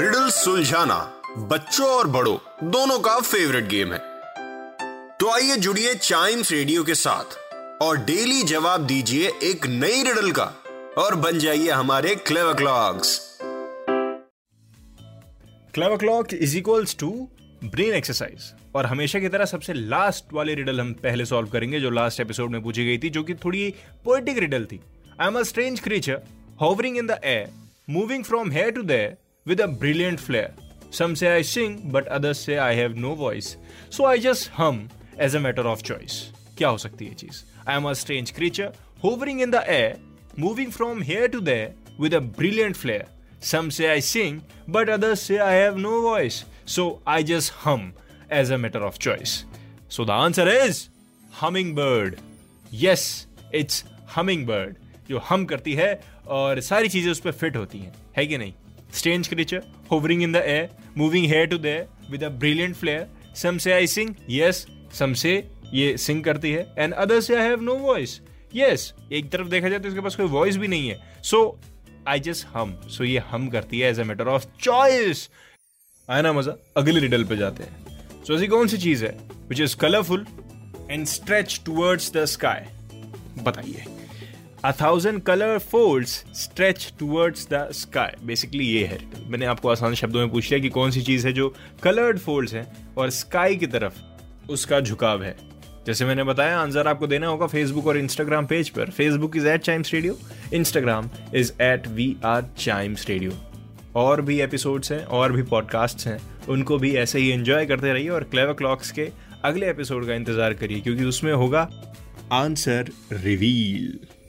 Riddle सुलझाना बच्चों और बड़ों, दोनों का फेवरेट गेम है। तो आइए जुड़िए चाइम्स रेडियो के साथ और डेली जवाब दीजिए एक नई रिडल का और बन जाइए हमारे क्लेव clocks clever clock is equals to brain exercise और हमेशा की तरह सबसे लास्ट वाली रिडल हम पहले सॉल्व करेंगे, जो लास्ट एपिसोड में पूछी गई थी, जो कि थोड़ी पोएटिक रिडल थी। I am a strange creature hovering in the air, moving from here to there with a brilliant flair some say i sing but others say i have no voice so i just hum as a matter of choice क्या हो सकती है चीज़ I am a strange creature hovering in the air moving from here to there with a brilliant flair some say I sing, but others say I have no voice. So I just hum as a matter of choice. So the answer is hummingbird. Yes, it's hummingbird. जो hum करती है और सारी चीज़ें उस पर fit होती हैं है कि नहीं strange creature hovering in the air, moving here to there with a brilliant flair. Some say I sing. Yes, some say ये सिंग करती है. And other say I have no voice yes एक तरफ़ देखा जाए तो इसके पास कोई वॉइस भी नहीं है. सो आई जस्ट हम सो ये हम करती है as a matter of choice आया ना मज़ा? अगली रिडल पे जाते हैं. सो ऐसी कौन सी चीज़ है which is colourful and stretch towards the sky बताइए. A thousand color folds stretch towards the sky. Basically ये है। मैंने आपको आसान शब्दों में पूछ लिया कि कौन सी चीज़ है जो कलर्ड फोल्ड्स है और स्काई की तरफ़ उसका झुकाव है। जैसे मैंने बताया, आंसर आपको देना होगा फेसबुक और इंस्टाग्राम पेज पर। Facebook is at Chimes radio Instagram is at we are Chimes radio और भी एपिसोड्स हैं, और भी पॉडकास्ट हैं, उनको भी ऐसे ही एंजॉय करते रहिए और क्लेवर क्लॉक्स के अगले एपिसोड का इंतज़ार करिए, क्योंकि उसमें होगा आंसर रिवील